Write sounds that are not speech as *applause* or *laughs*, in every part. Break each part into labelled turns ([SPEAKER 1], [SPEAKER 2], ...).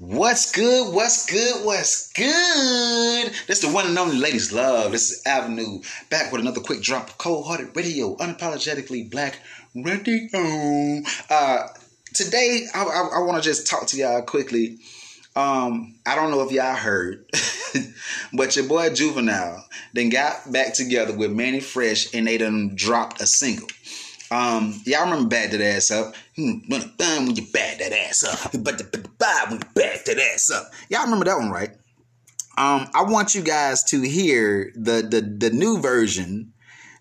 [SPEAKER 1] What's good? What's good? What's good? This the one and only ladies love. This is Avenue back with another quick drop of cold hearted radio, unapologetically black radio. Uh, today, I, I, I want to just talk to y'all quickly. Um, I don't know if y'all heard, *laughs* but your boy Juvenile then got back together with Mannie Fresh and they done dropped a single. Um, y'all remember Back That Ass Up? Hmm, when you back that ass up. *laughs* But the when you back that ass up. Y'all remember that one, right? Um, I want you guys to hear the the, the new version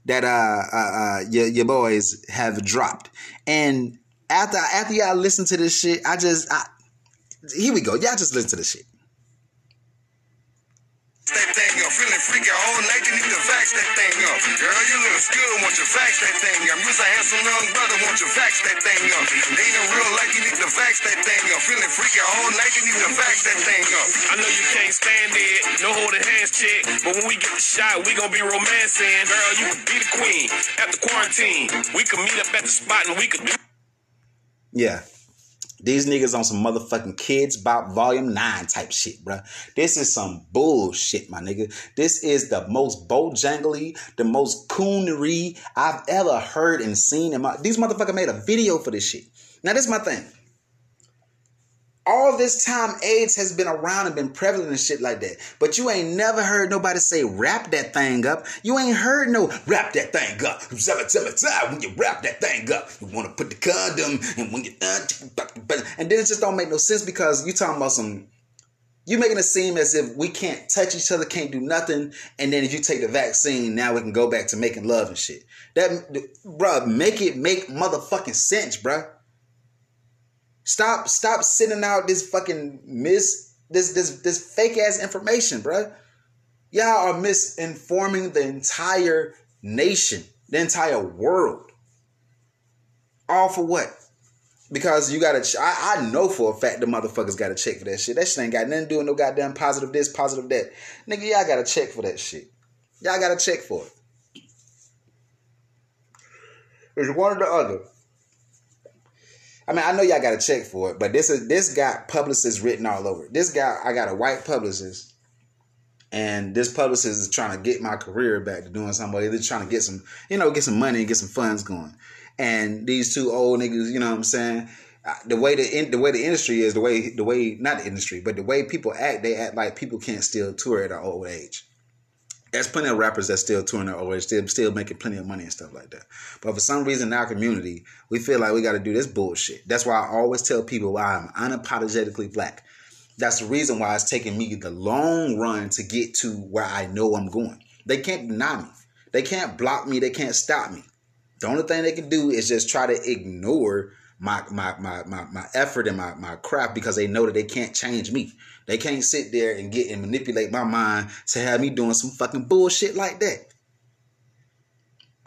[SPEAKER 1] that uh, uh, uh your, your boys have dropped. And after after y'all listen to this shit, I just I, here we go. Y'all just listen to this shit
[SPEAKER 2] that thing up. Feeling freaky all night, you need to vax that thing up. Girl, you look good, want you vax that thing up. You's a handsome young brother, want you vax that thing up. Ain't in real life, you need to vax that thing up. Feeling freaky all night, you need to vax that thing up.
[SPEAKER 3] I know you can't stand it, no holding hands chick, but when we get the shot, we gonna be romancing. Girl, you could be the queen after quarantine. We could meet up at the spot and we could do.
[SPEAKER 1] Yeah. These niggas on some motherfucking Kidz Bop volume 9 type shit, bruh. This is some bullshit, my nigga. This is the most bojangly, the most coonery I've ever heard and seen in my these motherfuckers made a video for this shit. Now this is my thing all this time AIDS has been around and been prevalent and shit like that. But you ain't never heard nobody say wrap that thing up. You ain't heard no wrap that thing up. When you wrap that thing up, you want to put the condom and when you and then it just don't make no sense because you talking about some you making it seem as if we can't touch each other, can't do nothing, and then if you take the vaccine, now we can go back to making love and shit. That, bruh, make it make motherfucking sense, bruh. Stop, stop sending out this fucking mis this this this fake ass information, bro. Y'all are misinforming the entire nation, the entire world. All for what? Because you gotta, I, I know for a fact the motherfuckers gotta check for that shit. That shit ain't got nothing to do with no goddamn positive this, positive that. Nigga, y'all gotta check for that shit. Y'all gotta check for it. It's one or the other. I mean, I know y'all got to check for it, but this is this got publicists written all over. This guy, I got a white publicist, and this publicist is trying to get my career back to doing something. They're trying to get some, you know, get some money and get some funds going. And these two old niggas, you know what I'm saying? The way the the way the industry is, the way the way not the industry, but the way people act, they act like people can't still tour at an old age there's plenty of rappers that still touring their old still still making plenty of money and stuff like that. But for some reason in our community, we feel like we got to do this bullshit. That's why I always tell people why I'm unapologetically black. That's the reason why it's taking me the long run to get to where I know I'm going. They can't deny me. They can't block me. They can't stop me. The only thing they can do is just try to ignore my my my my, my effort and my, my craft because they know that they can't change me. They can't sit there and get and manipulate my mind to have me doing some fucking bullshit like that.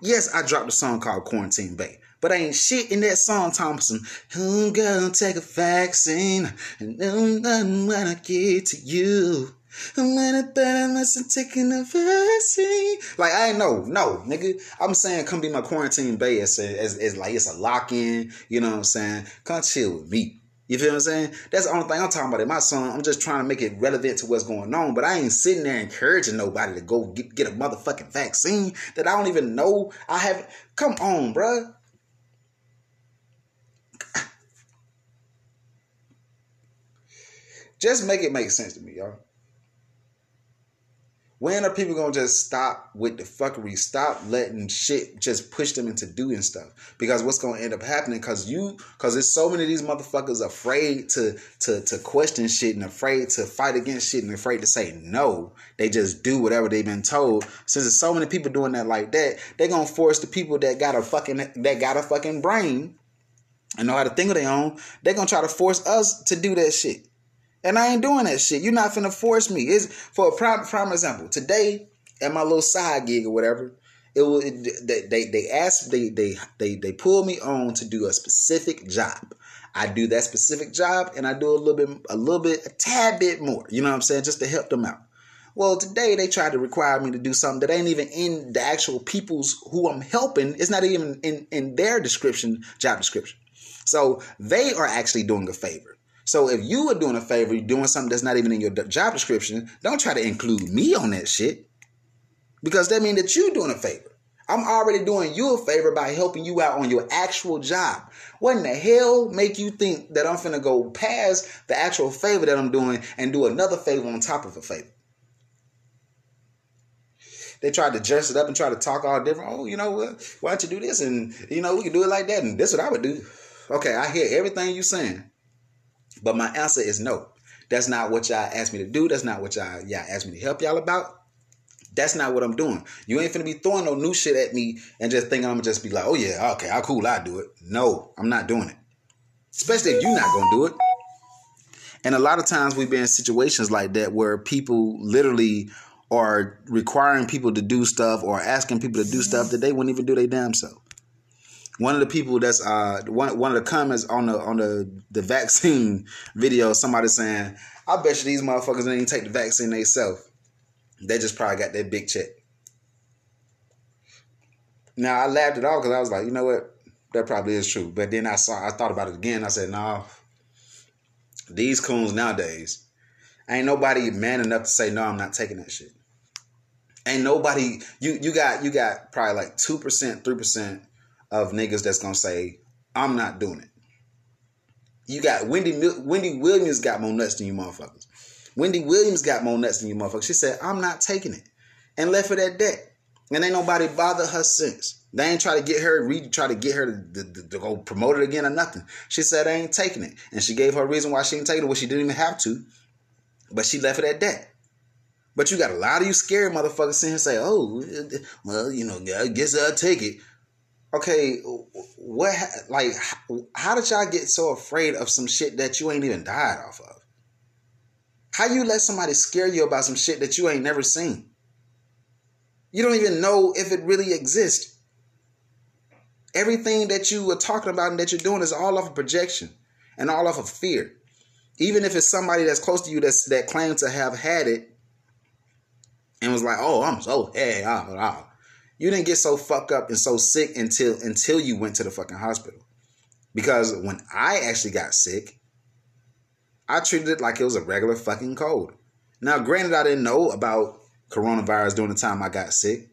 [SPEAKER 1] Yes, I dropped a song called Quarantine Bay. But ain't shit in that song, Thompson. I'm gonna take a vaccine and I'm I get to you. I'm bet I must taking a vaccine. Like I ain't know, no, nigga. I'm saying come be my quarantine bay as, as like it's a lock in. You know what I'm saying? Come chill with me. You feel what I'm saying? That's the only thing I'm talking about in my song. I'm just trying to make it relevant to what's going on. But I ain't sitting there encouraging nobody to go get, get a motherfucking vaccine that I don't even know I have. Come on, bruh. Just make it make sense to me, y'all. When are people gonna just stop with the fuckery? Stop letting shit just push them into doing stuff. Because what's gonna end up happening? Cause you, cause there's so many of these motherfuckers afraid to to to question shit and afraid to fight against shit and afraid to say no. They just do whatever they've been told. Since there's so many people doing that like that, they're gonna force the people that got a fucking that got a fucking brain and know how to think of their own. They're gonna try to force us to do that shit. And I ain't doing that shit. You're not finna force me. Is for a prime, prime example. Today, at my little side gig or whatever, it was they, they asked they they they they pulled me on to do a specific job. I do that specific job and I do a little bit a little bit a tad bit more. You know what I'm saying? Just to help them out. Well, today they tried to require me to do something that ain't even in the actual people's who I'm helping. It's not even in in their description, job description. So they are actually doing a favor. So if you are doing a favor, you're doing something that's not even in your job description, don't try to include me on that shit. Because that means that you're doing a favor. I'm already doing you a favor by helping you out on your actual job. What in the hell make you think that I'm finna go past the actual favor that I'm doing and do another favor on top of a favor? They tried to dress it up and try to talk all different. Oh, you know what? Why don't you do this? And you know, we can do it like that. And this is what I would do. Okay, I hear everything you're saying. But my answer is no. That's not what y'all asked me to do. That's not what y'all y'all asked me to help y'all about. That's not what I'm doing. You ain't finna be throwing no new shit at me and just thinking I'm just be like, oh yeah, okay, I cool, I do it. No, I'm not doing it. Especially if you're not gonna do it. And a lot of times we've been in situations like that where people literally are requiring people to do stuff or asking people to do stuff that they wouldn't even do their damn self. One of the people that's uh one one of the comments on the on the the vaccine *laughs* video, somebody saying, I bet you these motherfuckers didn't even take the vaccine themselves. They just probably got that big check. Now I laughed it off because I was like, you know what, that probably is true. But then I saw, I thought about it again. I said, nah, these coons nowadays, ain't nobody man enough to say no. I'm not taking that shit. Ain't nobody. You you got you got probably like two percent, three percent of niggas that's gonna say I'm not doing it. You got Wendy Wendy Williams got more nuts than you motherfuckers. Wendy Williams got more nuts than you motherfuckers. She said, I'm not taking it. And left it at that. And ain't nobody bothered her since. They ain't try to get her, re try to get her to, to, to, go promote it again or nothing. She said I ain't taking it. And she gave her reason why she ain't taking it, which she didn't even have to. But she left it at that. But you got a lot of you scared motherfuckers sitting here say, oh, well, you know, I guess I'll take it. Okay, what, like, how did y'all get so afraid of some shit that you ain't even died off of? How you let somebody scare you about some shit that you ain't never seen? You don't even know if it really exists. Everything that you are talking about and that you're doing is all off of projection and all off of fear. Even if it's somebody that's close to you that's that claims to have had it and was like, "Oh, I'm so hey, ah, ah. You didn't get so fucked up and so sick until until you went to the fucking hospital. Because when I actually got sick, I treated it like it was a regular fucking cold. Now, granted, I didn't know about coronavirus during the time I got sick,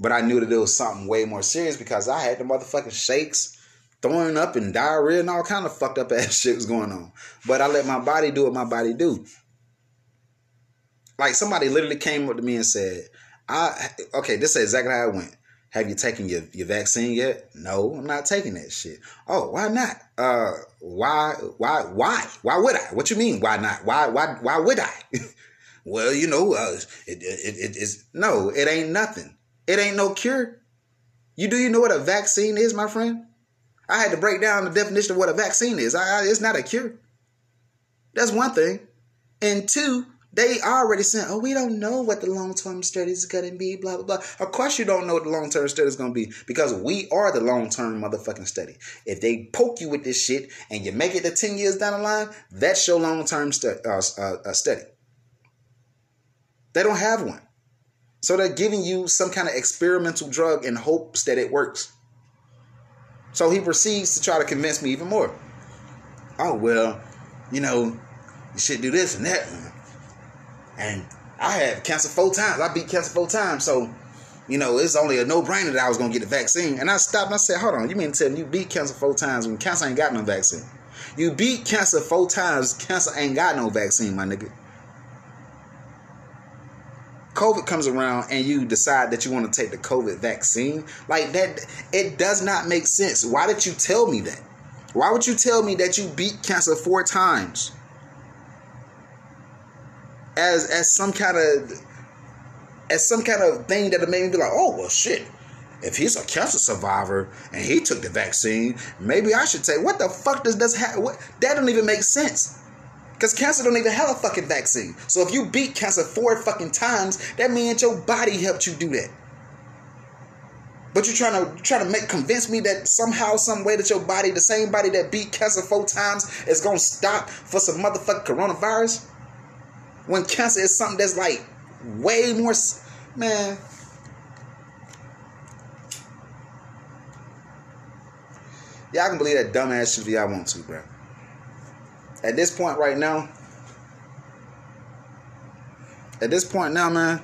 [SPEAKER 1] but I knew that it was something way more serious because I had the motherfucking shakes, throwing up, and diarrhea, and all kind of fucked up *laughs* ass shit was going on. But I let my body do what my body do. Like somebody literally came up to me and said, "I okay, this is exactly how it went." Have you taken your, your vaccine yet? No, I'm not taking that shit. Oh, why not? Uh, why, why, why, why would I? What you mean? Why not? Why, why, why would I? *laughs* well, you know, uh, it, it, it, it's no, it ain't nothing. It ain't no cure. You do you know what a vaccine is, my friend? I had to break down the definition of what a vaccine is. I, it's not a cure. That's one thing. And two, they already saying, oh, we don't know what the long term study is going to be, blah, blah, blah. Of course, you don't know what the long term study is going to be because we are the long term motherfucking study. If they poke you with this shit and you make it to 10 years down the line, that's your long term stu- uh, uh, uh, study. They don't have one. So they're giving you some kind of experimental drug in hopes that it works. So he proceeds to try to convince me even more. Oh, well, you know, you should do this and that. And I had cancer four times. I beat cancer four times. So, you know, it's only a no brainer that I was going to get the vaccine. And I stopped and I said, hold on, you mean to tell me you beat cancer four times when cancer ain't got no vaccine? You beat cancer four times, cancer ain't got no vaccine, my nigga. COVID comes around and you decide that you want to take the COVID vaccine, like that, it does not make sense. Why did you tell me that? Why would you tell me that you beat cancer four times? As as some kind of as some kind of thing that made me be like, oh well, shit. If he's a cancer survivor and he took the vaccine, maybe I should take. What the fuck does this have? That don't even make sense. Cause cancer don't even have a fucking vaccine. So if you beat cancer four fucking times, that means your body helped you do that. But you're trying to try to make convince me that somehow, some way that your body, the same body that beat cancer four times, is gonna stop for some motherfucking coronavirus when cancer is something that's like way more man y'all can believe that dumbass shit if y'all want to bro at this point right now, at this point now, man,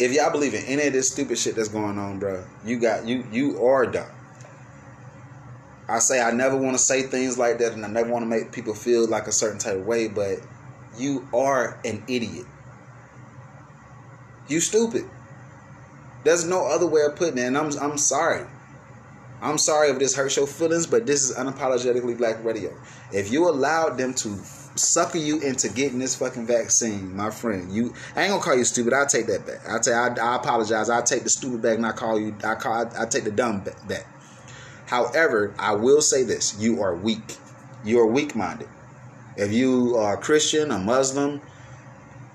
[SPEAKER 1] if y'all believe in any of this stupid shit that's going on, bro, you got you you are dumb. I say I never want to say things like that, and I never want to make people feel like a certain type of way, but you are an idiot. You stupid. There's no other way of putting it, and I'm I'm sorry. I'm sorry if this hurts your feelings, but this is unapologetically black radio. If you allowed them to sucker you into getting this fucking vaccine, my friend, you I ain't gonna call you stupid. I'll take that back. I tell I, I apologize. I'll take the stupid back and I call you I call I, I take the dumb back. However, I will say this: you are weak. You are weak-minded. If you are a Christian, a Muslim,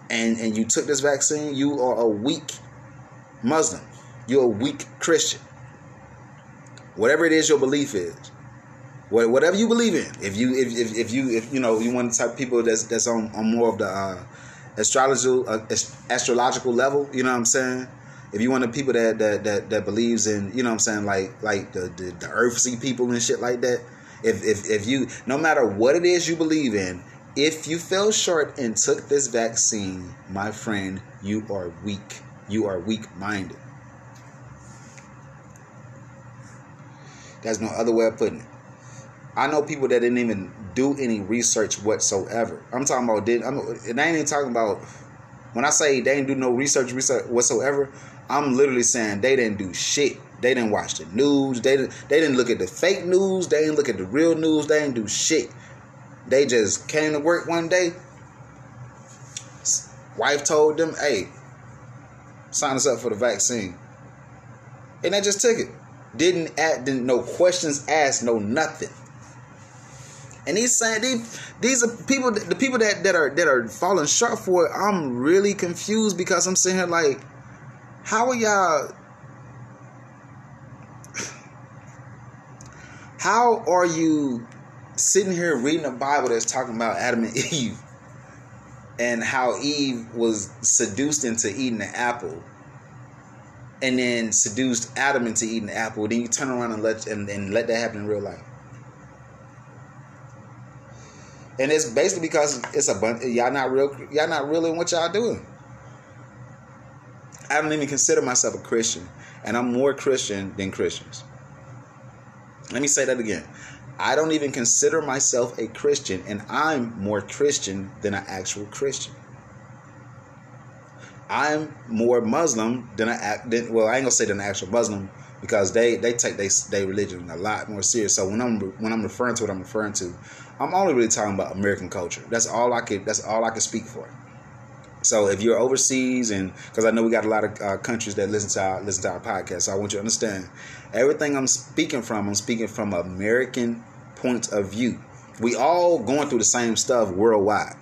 [SPEAKER 1] and and you took this vaccine, you are a weak Muslim. You're a weak Christian. Whatever it is your belief is, whatever you believe in. If you if, if, if you if you know you want the type people that's that's on, on more of the uh, astrological uh, astrological level, you know what I'm saying. If you want the people that that that, that believes in, you know what I'm saying, like like the, the the people and shit like that. If if if you no matter what it is you believe in, if you fell short and took this vaccine, my friend, you are weak. You are weak minded. There's no other way of putting it. I know people that didn't even do any research whatsoever. I'm talking about did I'm and I ain't even talking about when I say they didn't do no research research whatsoever, I'm literally saying they didn't do shit. They didn't watch the news. They didn't they didn't look at the fake news. They didn't look at the real news. They didn't do shit. They just came to work one day. Wife told them, hey, sign us up for the vaccine. And they just took it. Didn't add didn't no questions asked, no nothing. And he's saying these these are people the people that, that are that are falling short for it. I'm really confused because I'm sitting here like, how are y'all how are you sitting here reading a Bible that's talking about Adam and *laughs* Eve and how Eve was seduced into eating the apple and then seduced Adam into eating the apple, then you turn around and let and, and let that happen in real life. And it's basically because it's a bunch y'all not real y'all not really what y'all doing. I don't even consider myself a Christian, and I'm more Christian than Christians. Let me say that again. I don't even consider myself a Christian, and I'm more Christian than an actual Christian. I'm more Muslim than I than, well, I ain't gonna say than an actual Muslim because they they take they they religion a lot more serious. So when I'm when I'm referring to what I'm referring to, I'm only really talking about American culture. That's all I could that's all I can speak for. So if you're overseas and because I know we got a lot of uh, countries that listen to our listen to our podcast, so I want you to understand everything I'm speaking from. I'm speaking from American point of view. We all going through the same stuff worldwide.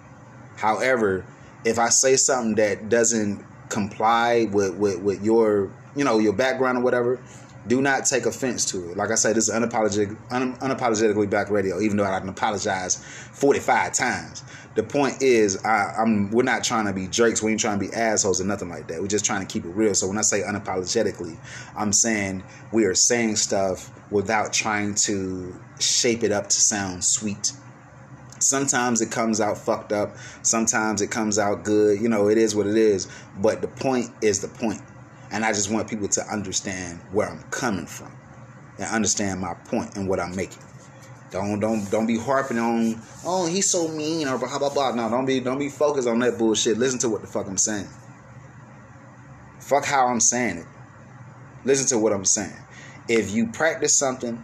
[SPEAKER 1] However, if I say something that doesn't comply with, with, with your you know your background or whatever, do not take offense to it. Like I said, this is unapologetic, un, unapologetically black radio, even though I can apologize 45 times. The point is, I, am we're not trying to be jerks. We ain't trying to be assholes or nothing like that. We're just trying to keep it real. So when I say unapologetically, I'm saying we are saying stuff without trying to shape it up to sound sweet. Sometimes it comes out fucked up. Sometimes it comes out good. You know, it is what it is. But the point is the point. And I just want people to understand where I'm coming from and understand my point and what I'm making. Don't don't don't be harping on oh he's so mean or blah blah blah. No, don't be don't be focused on that bullshit. Listen to what the fuck I'm saying. Fuck how I'm saying it. Listen to what I'm saying. If you practice something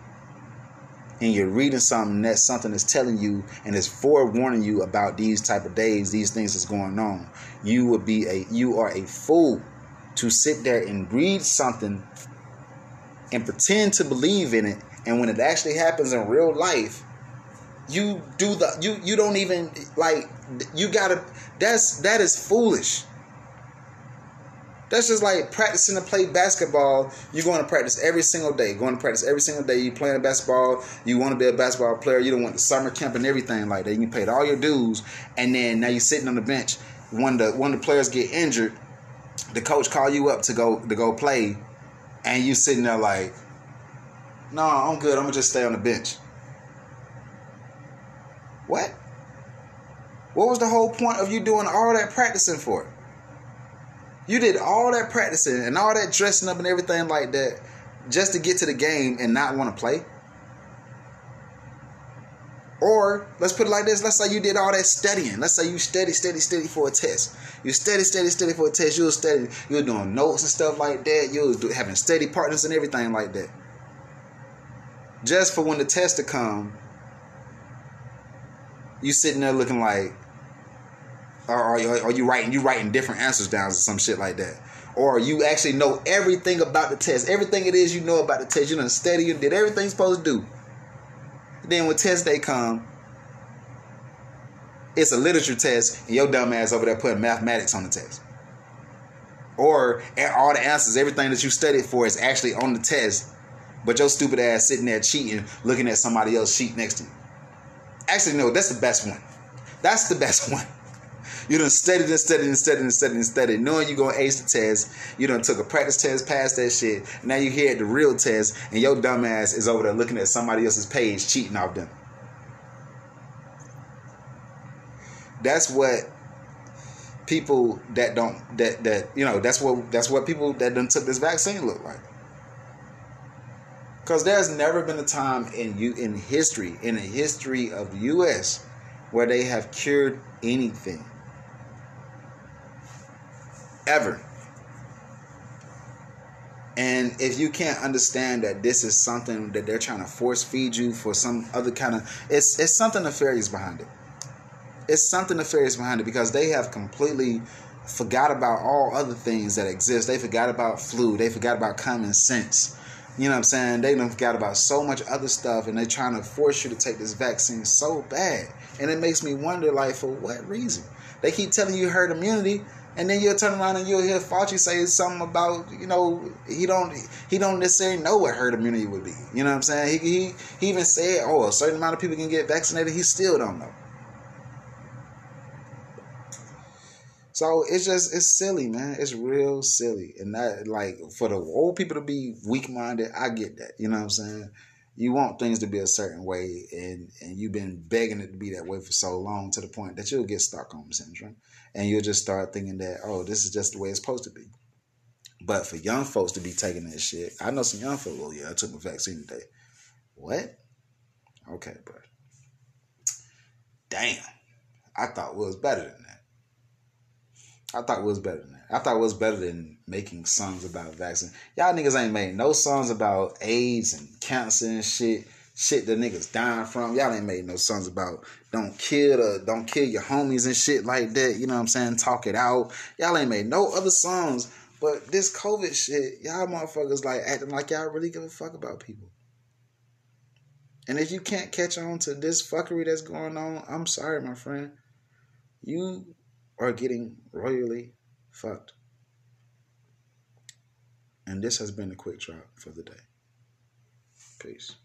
[SPEAKER 1] and you're reading something that something is telling you and is forewarning you about these type of days, these things that's going on, you would be a you are a fool to sit there and read something and pretend to believe in it and when it actually happens in real life you do the you you don't even like you gotta that's that is foolish that's just like practicing to play basketball. You're going to practice every single day. Going to practice every single day. You playing basketball. You want to be a basketball player. You don't want the summer camp and everything like that. You paid all your dues, and then now you're sitting on the bench. When the when the players get injured, the coach call you up to go to go play, and you sitting there like, "No, I'm good. I'm gonna just stay on the bench." What? What was the whole point of you doing all that practicing for? You did all that practicing and all that dressing up and everything like that just to get to the game and not want to play? Or let's put it like this: Let's say you did all that studying. Let's say you study, study, study for a test. You study, study, study for a test. You were studying. You were doing notes and stuff like that. You was having study partners and everything like that. Just for when the test to come, you sitting there looking like, or are you, you writing? You writing different answers down or some shit like that. Or you actually know everything about the test, everything it is you know about the test. You done study, you did everything supposed to do then when test day come, it's a literature test, and your dumb ass over there putting mathematics on the test. Or all the answers, everything that you studied for is actually on the test, but your stupid ass sitting there cheating, looking at somebody else's sheet next to you. Actually, no, that's the best one. That's the best *laughs* one. You done studied and studied and studied and studied and studied, knowing you gonna ace the test. You done took a practice test, passed that shit. Now you here at the real test, and your dumb ass is over there looking at somebody else's page, cheating off them. That's what people that don't that that you know that's what that's what people that done took this vaccine look like. Because there's never been a time in you in history, in the history of the U.S., where they have cured anything ever. And if you can't understand that this is something that they're trying to force feed you for some other kind of it's it's something nefarious behind it. It's something nefarious behind it because they have completely forgot about all other things that exist. They forgot about flu. They forgot about common sense. You know what I'm saying? They don't forgot about so much other stuff and they're trying to force you to take this vaccine so bad. And it makes me wonder like for what reason? They keep telling you herd immunity, and then you'll turn around and you'll hear Fauci say something about you know he don't he don't necessarily know what herd immunity would be. You know what I'm saying? He he, he even said, oh, a certain amount of people can get vaccinated. He still don't know. So it's just it's silly, man. It's real silly, and that like for the old people to be weak minded, I get that. You know what I'm saying? You want things to be a certain way, and and you've been begging it to be that way for so long to the point that you'll get Stockholm syndrome and you'll just start thinking that oh this is just the way it's supposed to be. But for young folks to be taking that shit i know some young folks oh yeah i took my vaccine today. What? Okay bro damn. I thought it was better than that i thought it was better than that i thought it was better than making songs about vaccine y'all niggas ain't made no songs about aids and cancer and shit shit the niggas dying from. Y'all ain't made no songs about don't kill the don't kill your homies and shit like that. You know what I'm saying? Talk it out. Y'all ain't made no other songs. But this COVID shit, y'all motherfuckers like acting like y'all really give a fuck about people. And if you can't catch on to this fuckery that's going on, I'm sorry, my friend. You are getting royally fucked. And this has been a quick drop for the day. Peace.